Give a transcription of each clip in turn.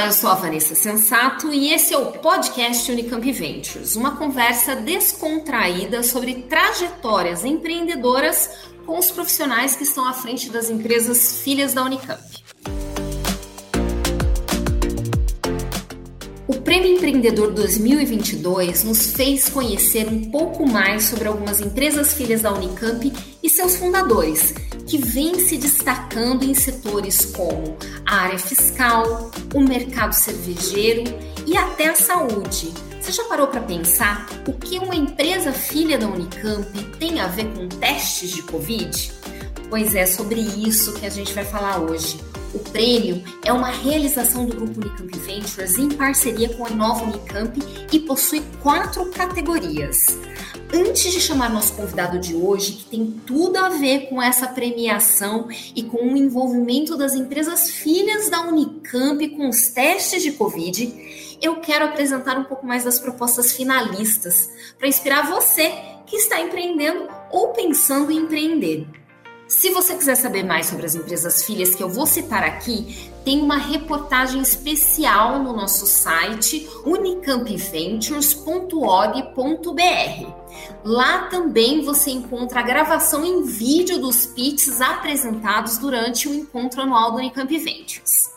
Olá, eu sou a Vanessa Sensato e esse é o podcast Unicamp Ventures, uma conversa descontraída sobre trajetórias empreendedoras com os profissionais que estão à frente das empresas filhas da Unicamp. O Prêmio Empreendedor 2022 nos fez conhecer um pouco mais sobre algumas empresas filhas da Unicamp e seus fundadores que vem se destacando em setores como a área fiscal, o mercado cervejeiro e até a saúde. Você já parou para pensar o que uma empresa filha da Unicamp tem a ver com testes de Covid? Pois é sobre isso que a gente vai falar hoje. O prêmio é uma realização do Grupo Unicamp Ventures em parceria com a Nova Unicamp e possui quatro categorias. Antes de chamar nosso convidado de hoje, que tem tudo a ver com essa premiação e com o envolvimento das empresas filhas da Unicamp com os testes de Covid, eu quero apresentar um pouco mais das propostas finalistas para inspirar você que está empreendendo ou pensando em empreender. Se você quiser saber mais sobre as empresas filhas que eu vou citar aqui, tem uma reportagem especial no nosso site unicampventures.org.br. Lá também você encontra a gravação em vídeo dos pitches apresentados durante o encontro anual do Unicamp Ventures.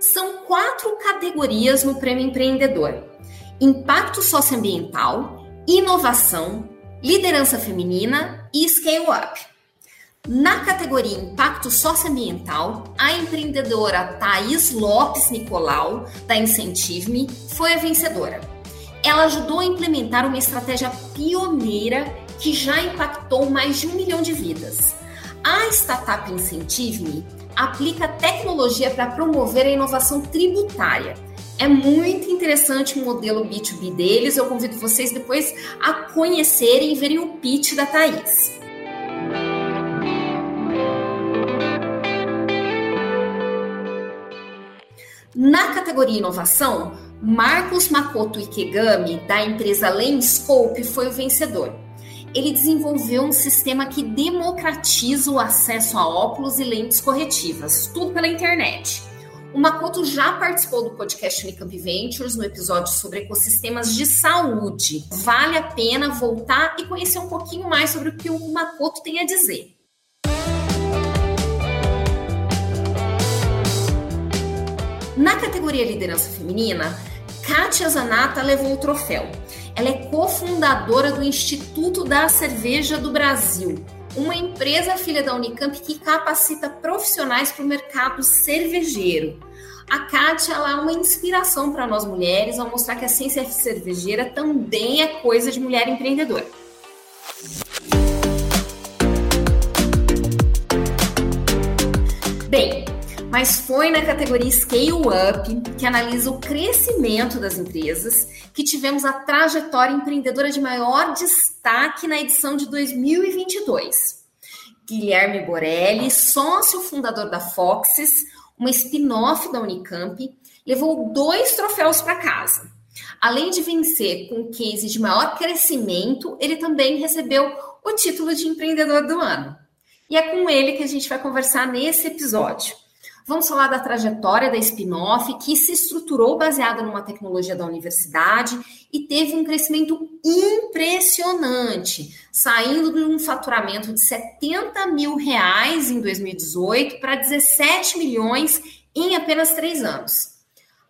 São quatro categorias no Prêmio Empreendedor impacto socioambiental, inovação, liderança feminina e scale up. Na categoria Impacto Socioambiental, a empreendedora Thaís Lopes Nicolau, da Incentive-me, foi a vencedora. Ela ajudou a implementar uma estratégia pioneira que já impactou mais de um milhão de vidas. A startup Incentive-me aplica tecnologia para promover a inovação tributária é muito interessante o modelo B2B deles. Eu convido vocês depois a conhecerem e verem o pitch da Thaís. Na categoria inovação, Marcos Makoto Ikegami, da empresa Lenscope, foi o vencedor. Ele desenvolveu um sistema que democratiza o acesso a óculos e lentes corretivas, tudo pela internet. O Makoto já participou do podcast Unicamp Ventures no episódio sobre ecossistemas de saúde. Vale a pena voltar e conhecer um pouquinho mais sobre o que o Makoto tem a dizer. Na categoria liderança feminina, Kátia Zanata levou o troféu. Ela é cofundadora do Instituto da Cerveja do Brasil, uma empresa filha da Unicamp que capacita profissionais para o mercado cervejeiro. A Kátia é uma inspiração para nós mulheres ao mostrar que a ciência cervejeira também é coisa de mulher empreendedora. Bem, mas foi na categoria Scale Up, que analisa o crescimento das empresas, que tivemos a trajetória empreendedora de maior destaque na edição de 2022. Guilherme Borelli, sócio fundador da Foxes, uma spin-off da Unicamp, levou dois troféus para casa. Além de vencer com o case de maior crescimento, ele também recebeu o título de empreendedor do ano. E é com ele que a gente vai conversar nesse episódio. Vamos falar da trajetória da spin-off, que se estruturou baseada numa tecnologia da universidade e teve um crescimento impressionante, saindo de um faturamento de 70 mil reais em 2018 para 17 milhões em apenas três anos.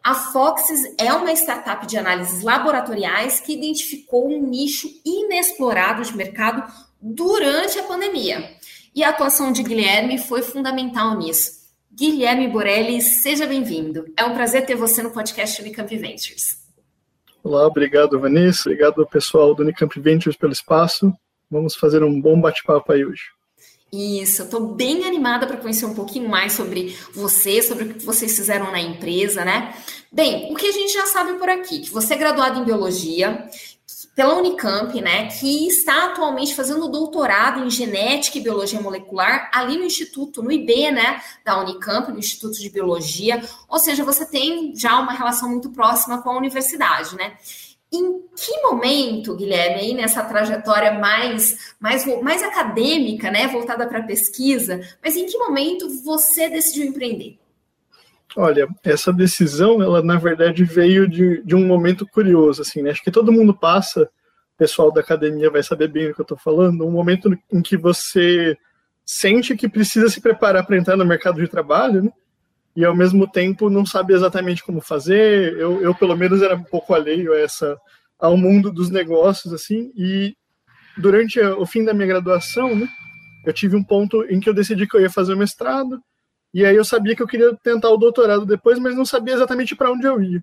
A Foxes é uma startup de análises laboratoriais que identificou um nicho inexplorado de mercado durante a pandemia. E a atuação de Guilherme foi fundamental nisso. Guilherme Borelli, seja bem-vindo. É um prazer ter você no podcast Unicamp Ventures. Olá, obrigado, Vanessa. Obrigado ao pessoal do Unicamp Ventures pelo espaço. Vamos fazer um bom bate-papo aí hoje. Isso, eu estou bem animada para conhecer um pouquinho mais sobre você, sobre o que vocês fizeram na empresa, né? Bem, o que a gente já sabe por aqui, que você é graduado em biologia, pela Unicamp, né, que está atualmente fazendo doutorado em genética e biologia molecular ali no Instituto, no IB, né, da Unicamp, no Instituto de Biologia, ou seja, você tem já uma relação muito próxima com a universidade, né? Em que momento, Guilherme, aí nessa trajetória mais, mais, mais acadêmica, né, voltada para a pesquisa, mas em que momento você decidiu empreender? Olha, essa decisão, ela na verdade veio de, de um momento curioso, assim, né? Acho que todo mundo passa, o pessoal da academia vai saber bem o que eu estou falando, um momento em que você sente que precisa se preparar para entrar no mercado de trabalho, né? E ao mesmo tempo não sabe exatamente como fazer. Eu, eu pelo menos era um pouco alheio a essa ao mundo dos negócios assim. E durante o fim da minha graduação, né, eu tive um ponto em que eu decidi que eu ia fazer o mestrado. E aí eu sabia que eu queria tentar o doutorado depois, mas não sabia exatamente para onde eu ia.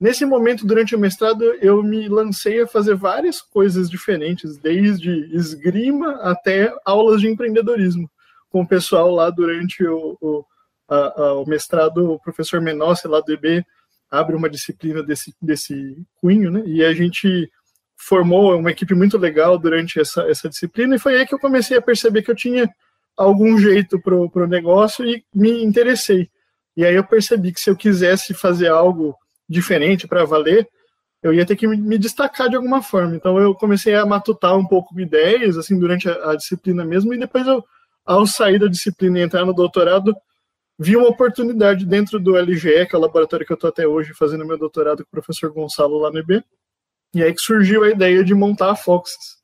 Nesse momento, durante o mestrado, eu me lancei a fazer várias coisas diferentes, desde esgrima até aulas de empreendedorismo, com o pessoal lá durante o, o, a, a, o mestrado, o professor Menossi, lá do EB, abre uma disciplina desse, desse cunho, né? E a gente formou uma equipe muito legal durante essa, essa disciplina, e foi aí que eu comecei a perceber que eu tinha algum jeito para o negócio e me interessei. E aí eu percebi que se eu quisesse fazer algo diferente para valer, eu ia ter que me destacar de alguma forma. Então eu comecei a matutar um pouco ideias, assim, durante a, a disciplina mesmo, e depois eu, ao sair da disciplina e entrar no doutorado, vi uma oportunidade dentro do LGE, que é o laboratório que eu estou até hoje fazendo meu doutorado com o professor Gonçalo lá no IB, e aí que surgiu a ideia de montar a Foxes.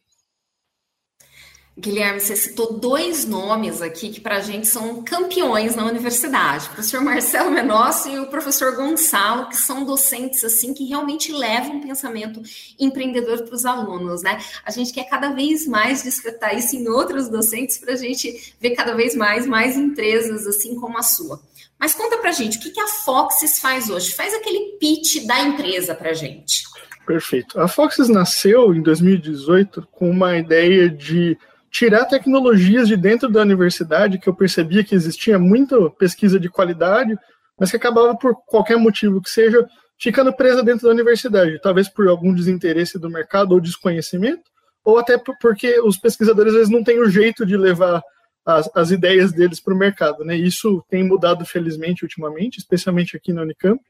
Guilherme, você citou dois nomes aqui que para a gente são campeões na universidade, o professor Marcelo Menossi e o professor Gonçalo, que são docentes assim que realmente levam um pensamento empreendedor para os alunos, né? A gente quer cada vez mais despertar isso em outros docentes para a gente ver cada vez mais mais empresas assim como a sua. Mas conta para a gente, o que a Foxes faz hoje? Faz aquele pitch da empresa para a gente. Perfeito. A Foxes nasceu em 2018 com uma ideia de tirar tecnologias de dentro da universidade, que eu percebia que existia muita pesquisa de qualidade, mas que acabava, por qualquer motivo que seja, ficando presa dentro da universidade, talvez por algum desinteresse do mercado ou desconhecimento, ou até porque os pesquisadores às vezes não têm o jeito de levar as, as ideias deles para o mercado. Né? Isso tem mudado felizmente ultimamente, especialmente aqui na Unicamp,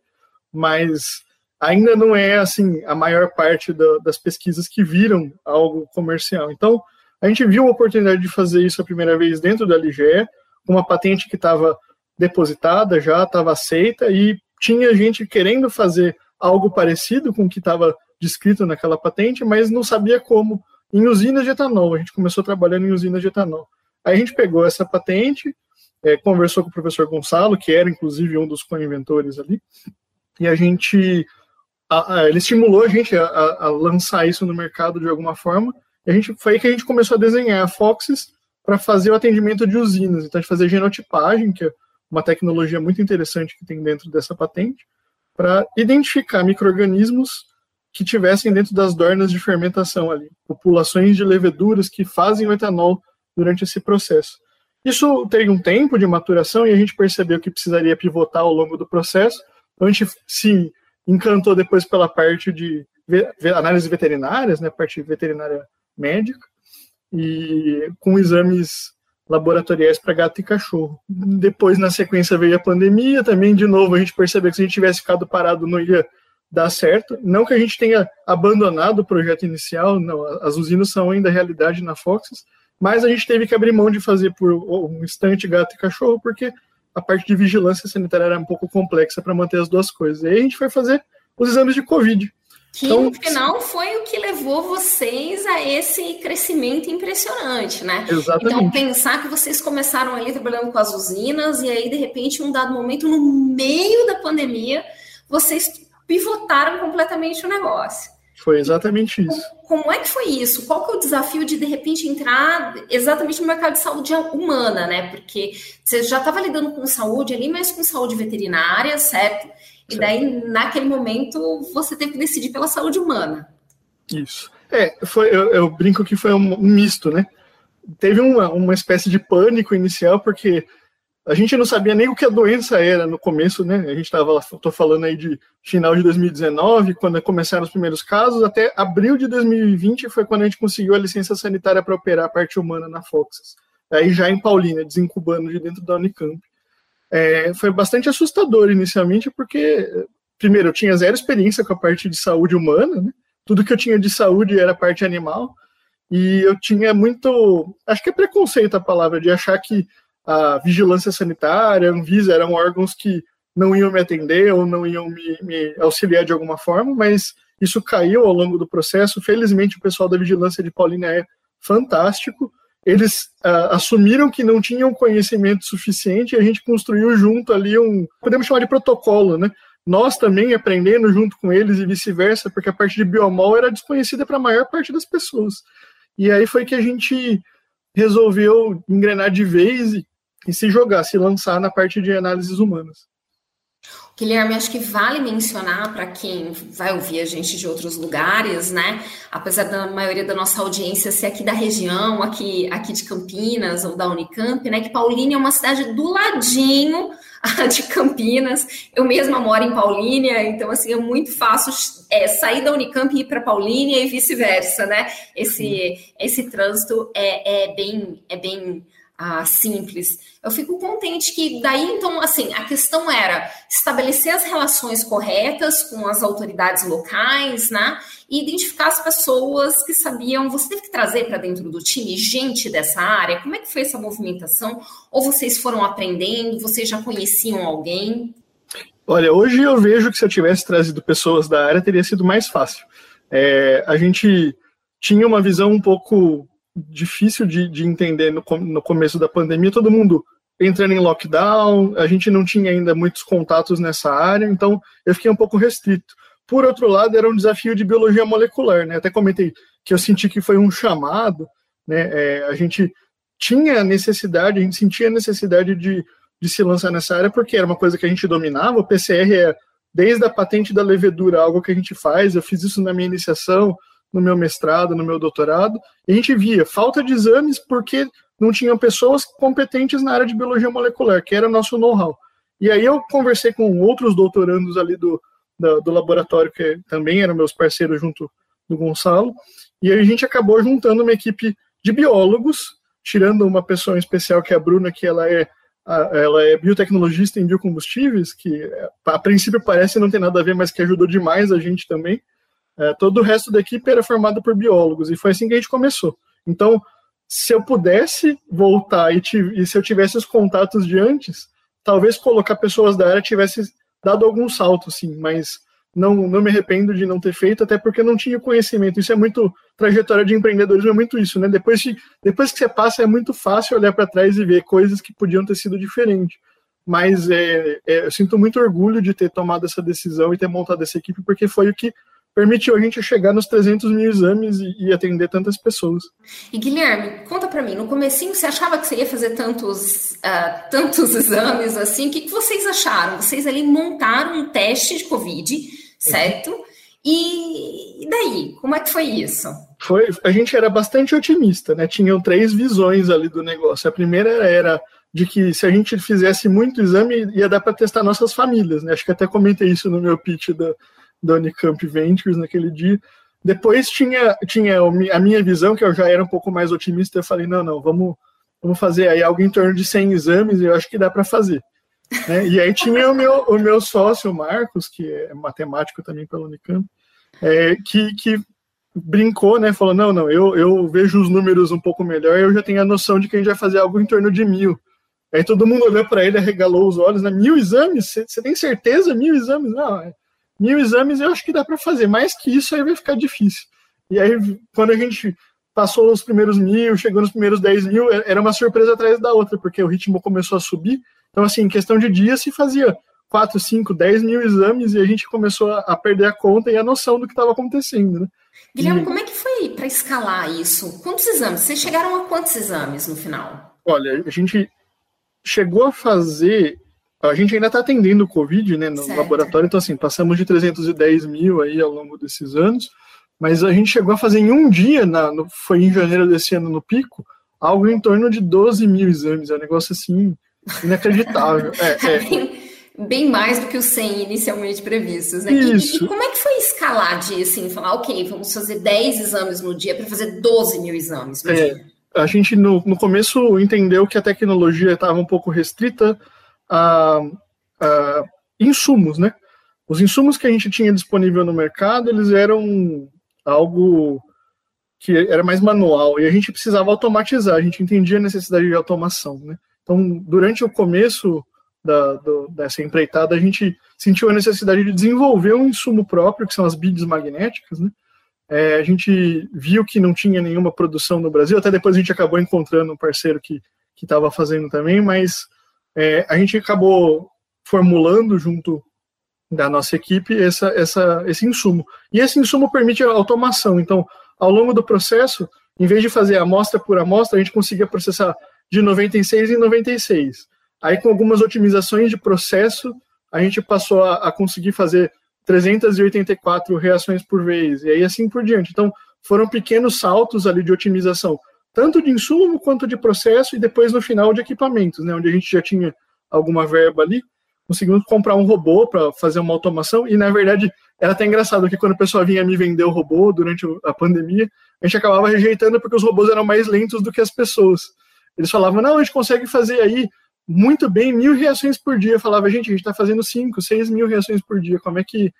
mas ainda não é assim a maior parte da, das pesquisas que viram algo comercial. Então, a gente viu a oportunidade de fazer isso a primeira vez dentro da LGE, uma patente que estava depositada já, estava aceita, e tinha gente querendo fazer algo parecido com o que estava descrito naquela patente, mas não sabia como em usinas de etanol. A gente começou trabalhando em usinas de etanol. Aí a gente pegou essa patente, é, conversou com o professor Gonçalo, que era inclusive um dos co-inventores ali, e a gente. A, a, ele estimulou a gente a, a, lançar isso no mercado de alguma forma, a gente, foi aí que a gente começou a desenhar Foxes para fazer o atendimento de usinas. Então, a gente fazer genotipagem, que é uma tecnologia muito interessante que tem dentro dessa patente, para identificar micro-organismos que tivessem dentro das dornas de fermentação ali, populações de leveduras que fazem o etanol durante esse processo. Isso teve um tempo de maturação e a gente percebeu que precisaria pivotar ao longo do processo. Então a gente se encantou depois pela parte de análises veterinárias, né, parte veterinária médica e com exames laboratoriais para gato e cachorro. Depois, na sequência, veio a pandemia, também, de novo, a gente percebeu que se a gente tivesse ficado parado não ia dar certo. Não que a gente tenha abandonado o projeto inicial, não, as usinas são ainda realidade na Foxes, mas a gente teve que abrir mão de fazer por um instante gato e cachorro, porque a parte de vigilância sanitária era um pouco complexa para manter as duas coisas. E aí a gente foi fazer os exames de Covid. Que então, no final foi o que levou vocês a esse crescimento impressionante, né? Exatamente. Então, pensar que vocês começaram ali trabalhando com as usinas e aí, de repente, em um dado momento, no meio da pandemia, vocês pivotaram completamente o negócio. Foi exatamente isso. Como, é que foi isso? Qual que é o desafio de, de repente, entrar exatamente no mercado de saúde humana, né? Porque você já estava lidando com saúde ali, mas com saúde veterinária, certo? E daí, naquele momento, você teve que decidir pela saúde humana. Isso. É, foi, eu, eu brinco que foi um, um misto, né? Teve uma, uma espécie de pânico inicial, porque a gente não sabia nem o que a doença era no começo, né? A gente estava, estou falando aí de final de 2019, quando começaram os primeiros casos, até abril de 2020 foi quando a gente conseguiu a licença sanitária para operar a parte humana na Foxes. Aí já em Paulínia, desincubando de dentro da Unicamp é, foi bastante assustador inicialmente, porque, primeiro, eu tinha zero experiência com a parte de saúde humana, né? tudo que eu tinha de saúde era parte animal, e eu tinha muito, acho que é preconceito a palavra, de achar que a vigilância sanitária, a Anvisa eram órgãos que não iam me atender ou não iam me, me auxiliar de alguma forma, mas isso caiu ao longo do processo. Felizmente, o pessoal da vigilância de Paulínia é fantástico. Eles uh, assumiram que não tinham conhecimento suficiente e a gente construiu junto ali um, podemos chamar de protocolo, né? Nós também aprendendo junto com eles e vice-versa, porque a parte de biomol era desconhecida para a maior parte das pessoas. E aí foi que a gente resolveu engrenar de vez e, e se jogar, se lançar na parte de análises humanas. Guilherme, acho que vale mencionar para quem vai ouvir a gente de outros lugares, né? Apesar da maioria da nossa audiência ser aqui da região, aqui, aqui de Campinas ou da Unicamp, né? Que Paulínia é uma cidade do ladinho de Campinas. Eu mesma moro em Paulínia, então assim é muito fácil é, sair da Unicamp e ir para Paulínia e vice-versa, né? Esse, esse trânsito é, é bem é bem simples. Eu fico contente que daí, então, assim, a questão era estabelecer as relações corretas com as autoridades locais, né? E identificar as pessoas que sabiam. Você teve que trazer para dentro do time gente dessa área. Como é que foi essa movimentação? Ou vocês foram aprendendo? Vocês já conheciam alguém? Olha, hoje eu vejo que se eu tivesse trazido pessoas da área teria sido mais fácil. É, a gente tinha uma visão um pouco difícil de, de entender no, no começo da pandemia, todo mundo entrando em lockdown, a gente não tinha ainda muitos contatos nessa área, então eu fiquei um pouco restrito. Por outro lado, era um desafio de biologia molecular, né? Até comentei que eu senti que foi um chamado, né? É, a gente tinha necessidade, a gente sentia necessidade de, de se lançar nessa área, porque era uma coisa que a gente dominava, o PCR é desde a patente da levedura, algo que a gente faz, eu fiz isso na minha iniciação, no meu mestrado, no meu doutorado, e a gente via falta de exames porque não tinham pessoas competentes na área de biologia molecular, que era nosso know-how. E aí eu conversei com outros doutorandos ali do, do, do, laboratório, que também eram meus parceiros junto do Gonçalo, e a gente acabou juntando uma equipe de biólogos, tirando uma pessoa em especial, que é a Bruna, que ela é, ela é biotecnologista em biocombustíveis, que a princípio parece não ter nada a ver, mas que ajudou demais a gente também. É, todo o resto da equipe era formado por biólogos, e foi assim que a gente começou. Então, se eu pudesse voltar e, e se eu tivesse os contatos de antes, talvez colocar pessoas da área tivesse dado algum salto, sim, mas não, não me arrependo de não ter feito, até porque não tinha conhecimento. Isso é muito trajetória de empreendedorismo, é muito isso, né? Depois, de, depois que você passa, é muito fácil olhar para trás e ver coisas que podiam ter sido diferentes. Mas é, é, eu sinto muito orgulho de ter tomado essa decisão e ter montado essa equipe, porque foi o que permitiu a gente chegar nos 300 mil exames e, e atender tantas pessoas. E Guilherme, conta para mim, no comecinho você achava que você ia fazer tantos, uh, tantos exames assim? O que, que, vocês acharam? Vocês ali montaram um teste de Covid, certo? Uhum. E, e daí, como é que foi isso? Foi, a gente era bastante otimista, né? Tinham três visões ali do negócio. A primeira era de que se a gente fizesse muito exame, ia dar para testar nossas famílias, né? Acho que até comentei isso no meu pitch da, da Unicamp Ventures naquele dia. Depois tinha, tinha a minha visão, que eu já era um pouco mais otimista, eu falei, não, não, vamos, vamos fazer aí algo em torno de 100 exames, eu acho que dá para fazer. Né? E aí tinha o meu, o meu sócio, o Marcos, que é matemático também pela Unicamp, é, que, que brincou, né, falou, não, não, eu, eu vejo os números um pouco melhor, eu já tenho a noção de que a gente vai fazer algo em torno de mil. Aí todo mundo olhou para ele, arregalou os olhos, né, mil exames? Você tem certeza? Mil exames? Não, é mil exames eu acho que dá para fazer, mais que isso aí vai ficar difícil. E aí, quando a gente passou os primeiros mil, chegou nos primeiros 10 mil, é, era uma surpresa atrás da outra, porque o ritmo começou a subir. Então, assim, em questão de dias se fazia 4, 5, 10 mil exames e a gente começou a, perder a conta e a noção do que estava acontecendo, né? Guilherme, e... como é que foi para escalar isso? Quantos exames? Vocês chegaram a quantos exames no final? Olha, a gente chegou a fazer a gente ainda está atendendo o Covid né, no certo. laboratório, então assim, passamos de 310 mil aí ao longo desses anos, mas a gente chegou a fazer em um dia, na, no, foi em janeiro desse ano no pico, algo em torno de 12 mil exames, é um negócio assim, inacreditável. É, é. Bem, bem, mais do que os 100 inicialmente previstos, né? Isso. E, e, como é que foi escalar de, assim, falar, ok, vamos fazer 10 exames no dia para fazer 12 mil exames é? A gente, no, no começo, entendeu que a tecnologia estava um pouco restrita, a, a insumos, né? Os insumos que a gente tinha disponível no mercado, eles eram algo que era mais manual e a gente precisava automatizar, a gente entendia a necessidade de automação, né? Então, durante o começo da, do, dessa empreitada, a gente sentiu a necessidade de desenvolver um insumo próprio, que são as beads magnéticas, né? É, a gente viu que não tinha nenhuma produção no Brasil, até depois a gente acabou encontrando um parceiro que estava fazendo também, mas é, a gente acabou formulando junto da nossa equipe essa, essa, esse insumo. E esse insumo permite a automação. Então, ao longo do processo, em vez de fazer amostra por amostra, a gente conseguia processar de 96 em 96. Aí, com algumas otimizações de processo, a gente passou a, a conseguir fazer 384 reações por vez, e aí assim por diante. Então, foram pequenos saltos ali de otimização, tanto de insumo quanto de processo, e depois no final de equipamentos, né, onde a gente já tinha alguma verba ali, conseguimos comprar um robô para fazer uma automação, e na verdade era até engraçado que quando a pessoa vinha me vender o robô durante a pandemia, a gente acabava rejeitando porque os robôs eram mais lentos do que as pessoas. Eles falavam, não, a gente consegue fazer aí muito bem mil reações por dia. Eu falava, gente, a gente está fazendo cinco, seis mil reações por dia. Como é que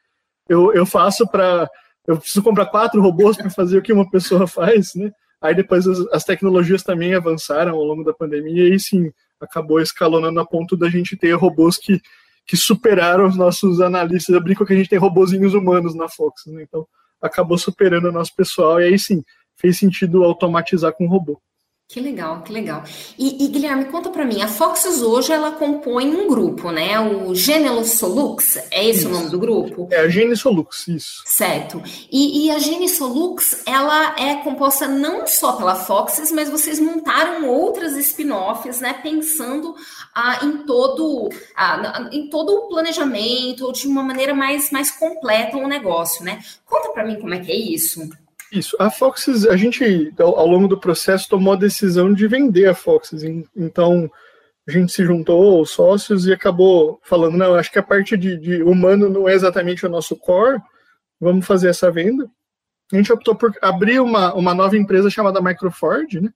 eu, eu faço para. Eu preciso comprar quatro robôs para fazer o que uma pessoa faz, né? Aí depois as, as, tecnologias também avançaram ao longo da pandemia e sim, acabou escalonando a ponto da gente ter robôs que, que superaram os nossos analistas. Eu brinco que a gente tem robôzinhos humanos na Fox, né? Então acabou superando o nosso pessoal e aí sim, fez sentido automatizar com robô. Que legal, que legal. E, e Guilherme, conta para mim, a Foxes hoje ela compõe um grupo, né? O Solux, é esse isso. o nome do grupo? É a Solux, isso. Certo. E, e a Solux, ela é composta não só pela Foxes, mas vocês montaram outras spin-offs, né? Pensando ah, em todo ah, em todo o planejamento, de uma maneira mais, mais completa o um negócio, né? Conta para mim como é que é isso. Isso. A Foxes, a gente, ao, longo do processo, tomou a decisão de vender a Foxes. Então, a gente se juntou aos sócios e acabou falando: não, acho que a parte de, de humano não é exatamente o nosso core, vamos fazer essa venda. A gente optou por abrir uma, uma nova empresa chamada Microford, né?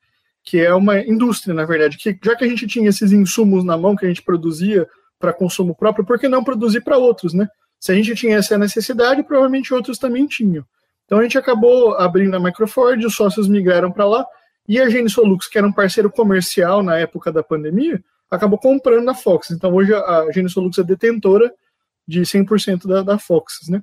que é uma indústria, na verdade, que já que a gente tinha esses insumos na mão que a gente produzia para consumo próprio, por que não produzir para outros, né? Se a gente tinha essa necessidade, provavelmente outros também tinham. Então a gente acabou abrindo a Microford, os sócios migraram para lá, e a Genisolux, que era um parceiro comercial na época da pandemia, acabou comprando a Fox. Então hoje a Genisolux é detentora de 100% da, da Fox, né?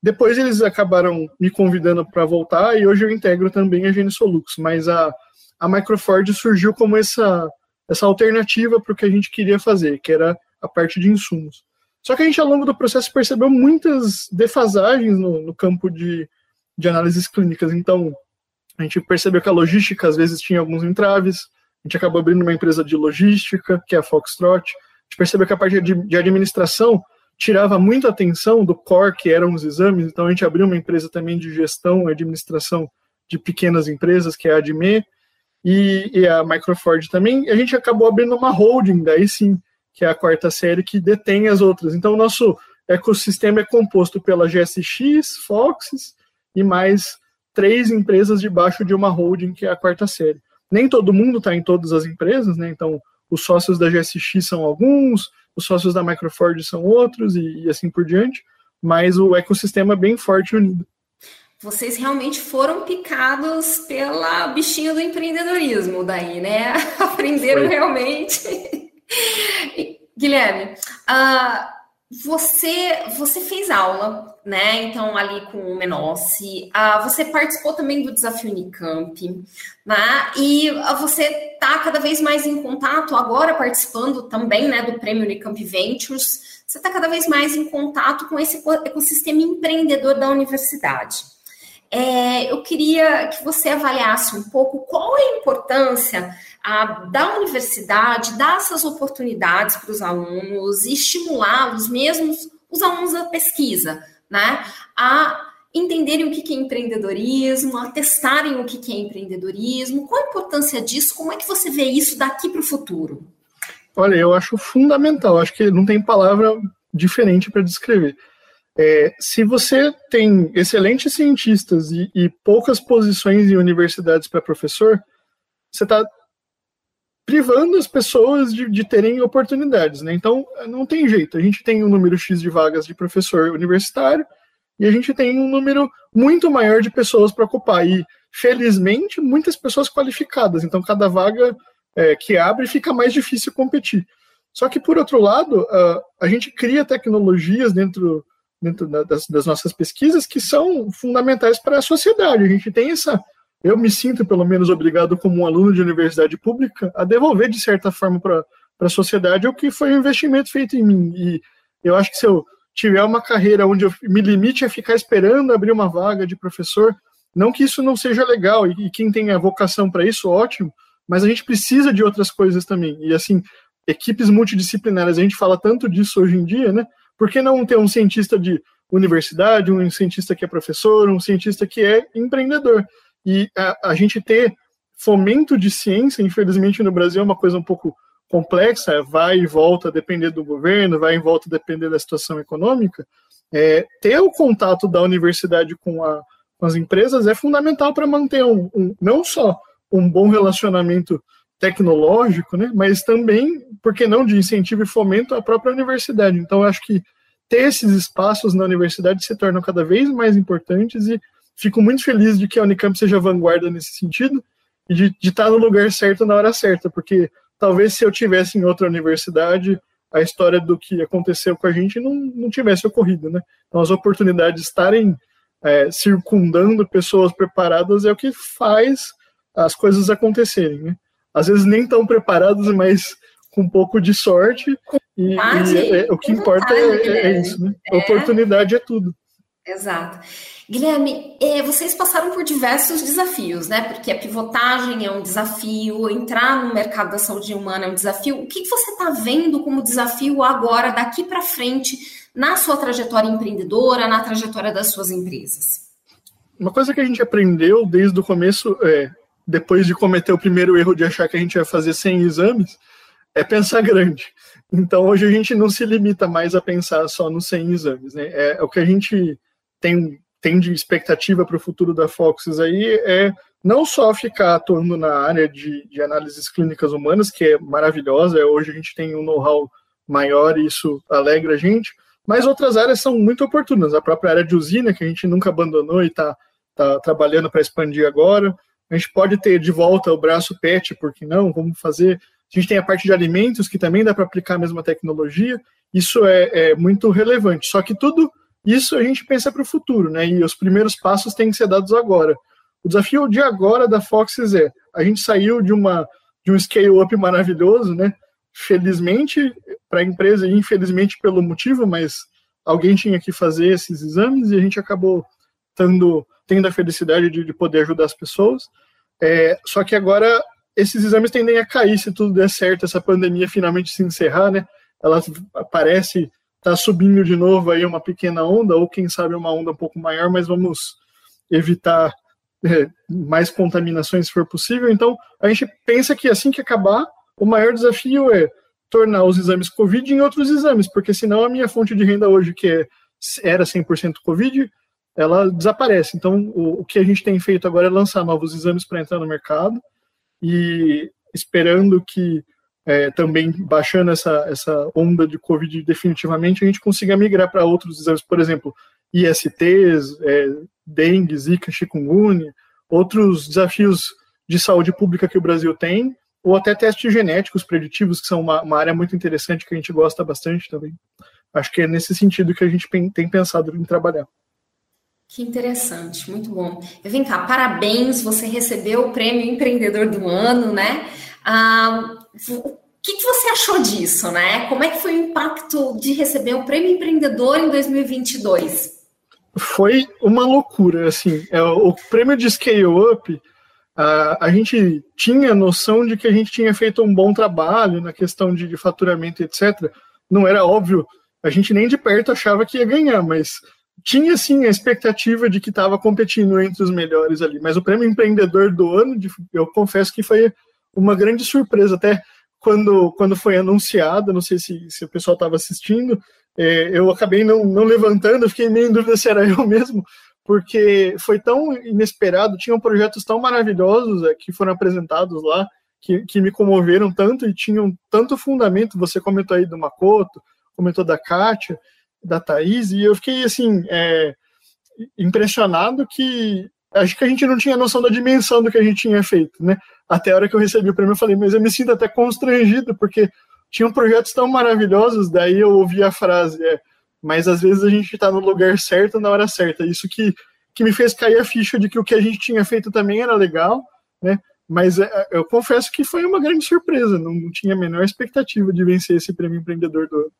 Depois eles acabaram me convidando para voltar e hoje eu integro também a Genisolux, mas a, a Microford surgiu como essa, essa alternativa para o que a gente queria fazer, que era a parte de insumos. Só que a gente, ao longo do processo, percebeu muitas defasagens no, no campo de, de análises clínicas. Então, a gente percebeu que a logística às vezes tinha alguns entraves, a gente acabou abrindo uma empresa de logística, que é a Foxtrot, a gente percebeu que a parte de, administração tirava muita atenção do core, que eram os exames, então a gente abriu uma empresa também de gestão e administração de pequenas empresas, que é a ADME, e, e a Microford também, e a gente acabou abrindo uma holding, daí sim, que é a quarta série, que detém as outras. Então, o nosso ecossistema é composto pela GSX, Foxes, e mais três empresas debaixo de uma holding, que é a quarta série. Nem todo mundo está em todas as empresas, né? Então, os sócios da GSX são alguns, os sócios da Microford são outros, e, e assim por diante, mas o ecossistema é bem forte e unido. Vocês realmente foram picados pela bichinha do empreendedorismo daí, né? Aprenderam Foi. realmente. Guilherme, uh, você, você fez aula, né? Então, ali com o Menossi, uh, você participou também do Desafio Unicamp, né? E uh, você está cada vez mais em contato, agora participando também né, do Prêmio Unicamp Ventures, você está cada vez mais em contato com esse ecossistema empreendedor da universidade. É, eu queria que você avaliasse um pouco qual é a importância a, da universidade dar essas oportunidades para os alunos e estimulá-los, mesmo os alunos da pesquisa, né, a entenderem o que é empreendedorismo, a testarem o que é empreendedorismo, qual a importância disso, como é que você vê isso daqui para o futuro? Olha, eu acho fundamental, acho que não tem palavra diferente para descrever. É, se você tem excelentes cientistas e, e poucas posições em universidades para professor, você está privando as pessoas de, de, terem oportunidades, né? Então, não tem jeito. A gente tem um número X de vagas de professor universitário e a gente tem um número muito maior de pessoas para ocupar. E, felizmente, muitas pessoas qualificadas. Então, cada vaga é, que abre fica mais difícil competir. Só que, por outro lado, uh, a gente cria tecnologias dentro, dentro das, das, nossas pesquisas que são fundamentais para a sociedade. A gente tem essa. Eu me sinto, pelo menos, obrigado, como um aluno de universidade pública, a devolver, de certa forma, para a sociedade o que foi um investimento feito em mim. E eu acho que se eu tiver uma carreira onde eu me limite a ficar esperando abrir uma vaga de professor, não que isso não seja legal, e, e quem tem a vocação para isso, ótimo, mas a gente precisa de outras coisas também. E assim, equipes multidisciplinares, a gente fala tanto disso hoje em dia, né? Por que não ter um cientista de universidade, um cientista que é professor, um cientista que é empreendedor? E a, a gente ter fomento de ciência, infelizmente no Brasil é uma coisa um pouco complexa, vai e volta depender do governo, vai e volta depender da situação econômica. É, ter o contato da universidade com, a, com as empresas é fundamental para manter um, um, não só um bom relacionamento tecnológico, né, mas também, por que não, de incentivo e fomento à própria universidade. Então, acho que ter esses espaços na universidade se tornam cada vez mais importantes e fico muito feliz de que a Unicamp seja vanguarda nesse sentido e de, de estar no lugar certo na hora certa, porque talvez se eu tivesse em outra universidade, a história do que aconteceu com a gente não, não tivesse ocorrido, né? Então, as oportunidades de estarem é, circundando pessoas preparadas é o que faz as coisas acontecerem, né? Às vezes nem tão preparados, mas com um pouco de sorte. E, e é, é, o que importa é, é, isso, né? É. Oportunidade é tudo. Exato. Guilherme, é, vocês passaram por diversos desafios, né? Porque a pivotagem é um desafio, entrar no mercado da saúde humana é um desafio. O que, que você está vendo como desafio agora, daqui para frente, na sua trajetória empreendedora, na trajetória das suas empresas? Uma coisa que a gente aprendeu desde o começo é depois de cometer o primeiro erro de achar que a gente ia fazer 100 exames, é pensar grande. Então, hoje a gente não se limita mais a pensar só nos 100 exames. Né? É o que a gente tem, tem de expectativa para o futuro da Foxes aí é não só ficar atuando na área de, de análises clínicas humanas, que é maravilhosa, é, hoje a gente tem um know-how maior e isso alegra a gente, mas outras áreas são muito oportunas. A própria área de usina, que a gente nunca abandonou e está tá trabalhando para expandir agora. A gente pode ter de volta o braço PET, por que não? Vamos fazer. A gente tem a parte de alimentos, que também dá para aplicar a mesma tecnologia. Isso é, é, muito relevante. Só que tudo isso a gente pensa para o futuro, né? E os primeiros passos têm que ser dados agora. O desafio de agora da Foxes é: a gente saiu de, uma, de um scale-up maravilhoso, né? Felizmente para a empresa e infelizmente pelo motivo, mas alguém tinha que fazer esses exames e a gente acabou tendo tendo a felicidade de, de poder ajudar as pessoas. É, só que agora esses exames tendem a cair se tudo der certo, essa pandemia finalmente se encerrar, né? Ela parece estar tá subindo de novo aí uma pequena onda, ou quem sabe uma onda um pouco maior, mas vamos evitar é, mais contaminações se for possível. Então, a gente pensa que assim que acabar, o maior desafio é tornar os exames COVID em outros exames, porque senão a minha fonte de renda hoje, que é, era 100% COVID, ela desaparece. Então, o, o que a gente tem feito agora é lançar novos exames para entrar no mercado e esperando que é, também baixando essa, essa onda de Covid definitivamente, a gente consiga migrar para outros exames, por exemplo, ISTs, é, dengue, zika, chikungunya, outros desafios de saúde pública que o Brasil tem, ou até testes genéticos preditivos, que são uma, uma área muito interessante que a gente gosta bastante também. Acho que é nesse sentido que a gente tem pensado em trabalhar. Que interessante, muito bom. Vem cá, parabéns, você recebeu o prêmio Empreendedor do Ano, né? Ah, o que, que, você achou disso, né? Como é que foi o impacto de receber o prêmio Empreendedor em 2022? Foi uma loucura, assim. É, o prêmio de Scale Up, a, gente tinha noção de que a gente tinha feito um bom trabalho na questão de faturamento, etc. Não era óbvio, a gente nem de perto achava que ia ganhar, mas tinha sim a expectativa de que estava competindo entre os melhores ali, mas o prêmio empreendedor do ano, eu confesso que foi uma grande surpresa, até quando, quando foi anunciado, não sei se, se o pessoal estava assistindo, é, eu acabei não, não levantando, fiquei meio em dúvida se era eu mesmo, porque foi tão inesperado, tinham projetos tão maravilhosos é, que foram apresentados lá, que, que me comoveram tanto e tinham tanto fundamento, você comentou aí do Makoto, comentou da Kátia, da Thaís, e eu fiquei assim, é, impressionado que acho que a gente não tinha noção da dimensão do que a gente tinha feito, né? Até a hora que eu recebi o prêmio, eu falei, mas eu me sinto até constrangido, porque tinham projetos tão maravilhosos, daí eu ouvi a frase, é, mas às vezes a gente está no lugar certo na hora certa. Isso que, que me fez cair a ficha de que o que a gente tinha feito também era legal, né? Mas é, eu confesso que foi uma grande surpresa, não, não tinha a menor expectativa de vencer esse prêmio empreendedor do ano.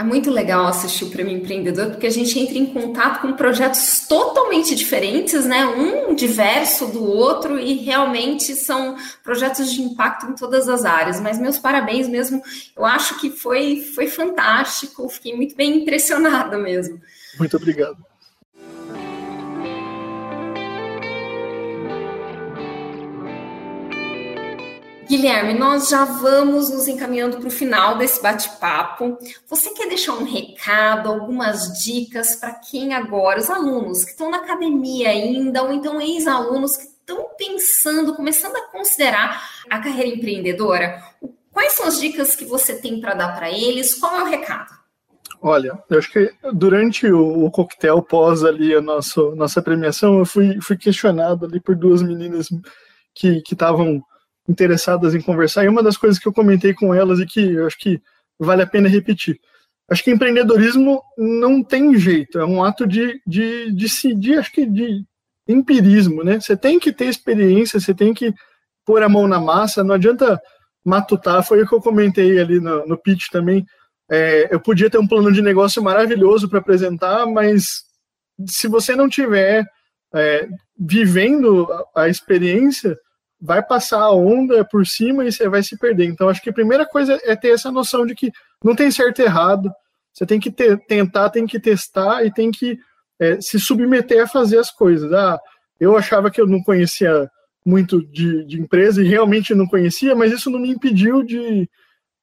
É muito legal assistir o Prêmio Empreendedor, porque a gente entra em contato com projetos totalmente diferentes, né? Um diverso do outro, e realmente são projetos de impacto em todas as áreas. Mas meus parabéns mesmo, eu acho que foi, foi fantástico, fiquei muito bem impressionada mesmo. Muito obrigado. Guilherme, nós já vamos nos encaminhando para o final desse bate-papo. Você quer deixar um recado, algumas dicas para quem agora, os alunos que estão na academia ainda, ou então ex-alunos que estão pensando, começando a considerar a carreira empreendedora? Quais são as dicas que você tem para dar para eles? Qual é o recado? Olha, eu acho que durante o, o coquetel pós ali a nossa, nossa premiação, eu fui, fui questionado ali por duas meninas que estavam interessadas em conversar, e uma das coisas que eu comentei com elas e que eu acho que vale a pena repetir. Acho que empreendedorismo não tem jeito, é um ato de, de, de, acho que de empirismo, né? Você tem que ter experiência, você tem que pôr a mão na massa, não adianta matutar, foi o que eu comentei ali no, no pitch também. É, eu podia ter um plano de negócio maravilhoso para apresentar, mas se você não tiver é, vivendo a, a experiência, vai passar a onda por cima e você vai se perder. Então, acho que a primeira coisa é ter essa noção de que não tem certo e errado. Você tem que ter, tentar, tem que testar e tem que é, se submeter a fazer as coisas. Ah, eu achava que eu não conhecia muito de, de empresa e realmente não conhecia, mas isso não me impediu de,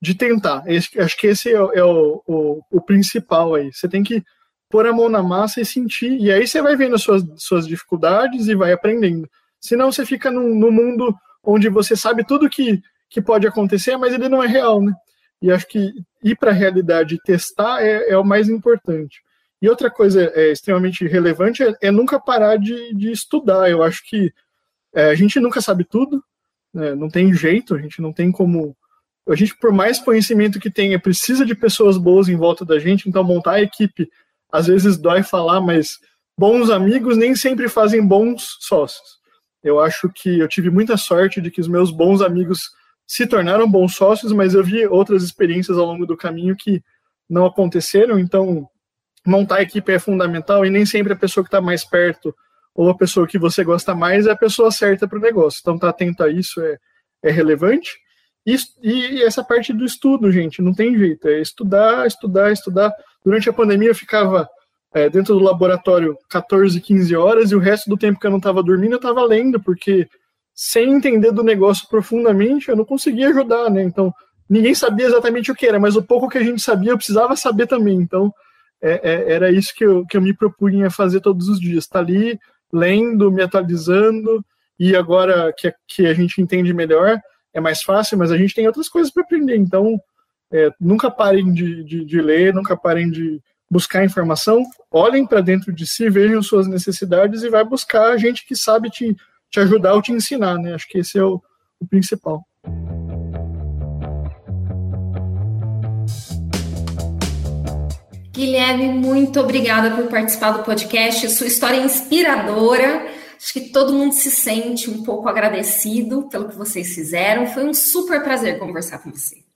de tentar. Esse, acho que esse é, é o, o, o, principal aí. Você tem que pôr a mão na massa e sentir, e aí você vai vendo as suas, suas dificuldades e vai aprendendo. Senão você fica num, num mundo onde você sabe tudo que, que pode acontecer, mas ele não é real, né? E acho que ir para a realidade e testar é, é, o mais importante. E outra coisa é, extremamente relevante é, é nunca parar de, de, estudar. Eu acho que é, a gente nunca sabe tudo, né? não tem jeito, a gente não tem como. A gente, por mais conhecimento que tenha, precisa de pessoas boas em volta da gente, então montar a equipe às vezes dói falar, mas bons amigos nem sempre fazem bons sócios. Eu acho que eu tive muita sorte de que os meus bons amigos se tornaram bons sócios, mas eu vi outras experiências ao longo do caminho que não aconteceram. Então, montar a equipe é fundamental e nem sempre a pessoa que está mais perto ou a pessoa que você gosta mais é a pessoa certa para o negócio. Então, estar tá atento a isso é, é relevante. E, e, essa parte do estudo, gente, não tem jeito. É estudar, estudar, estudar. Durante a pandemia eu ficava é, dentro do laboratório 14, 15 horas e o resto do tempo que eu não estava dormindo eu estava lendo, porque sem entender do negócio profundamente eu não conseguia ajudar, né? Então ninguém sabia exatamente o que era, mas o pouco que a gente sabia eu precisava saber também. Então é, é, era isso que eu, que eu me propunha fazer todos os dias, estar tá ali lendo, me atualizando e agora que, que a gente entende melhor é mais fácil, mas a gente tem outras coisas para aprender. Então é, nunca parem de, de, de ler, nunca parem de buscar informação, olhem para dentro de si, vejam suas necessidades e vai buscar gente que sabe te, te ajudar ou te ensinar, né? Acho que esse é o, o principal. Guilherme, muito obrigada por participar do podcast. Sua história é inspiradora. Acho que todo mundo se sente um pouco agradecido pelo que vocês fizeram. Foi um super prazer conversar com você.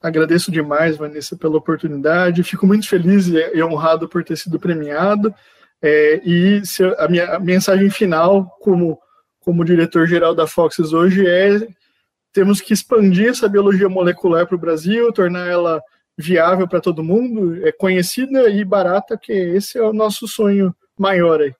Agradeço demais, Vanessa, pela oportunidade. Fico muito feliz e honrado por ter sido premiado. É, e a minha a mensagem final, como, como diretor-geral da Foxes hoje, é temos que expandir essa biologia molecular para o Brasil, tornar ela viável para todo mundo, é conhecida e barata, que esse é o nosso sonho maior aí.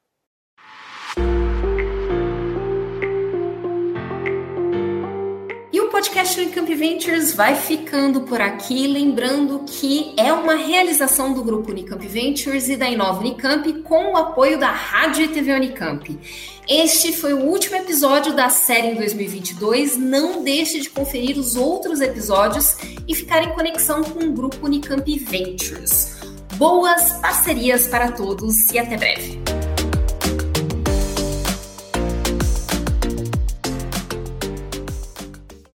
Podcast Unicamp Ventures vai ficando por aqui, lembrando que é uma realização do grupo Unicamp Ventures e da Inova Unicamp com o apoio da Rádio e TV Unicamp. Este foi o último episódio da série em 2022. Não deixe de conferir os outros episódios e ficar em conexão com o grupo Unicamp Ventures. Boas parcerias para todos e até breve.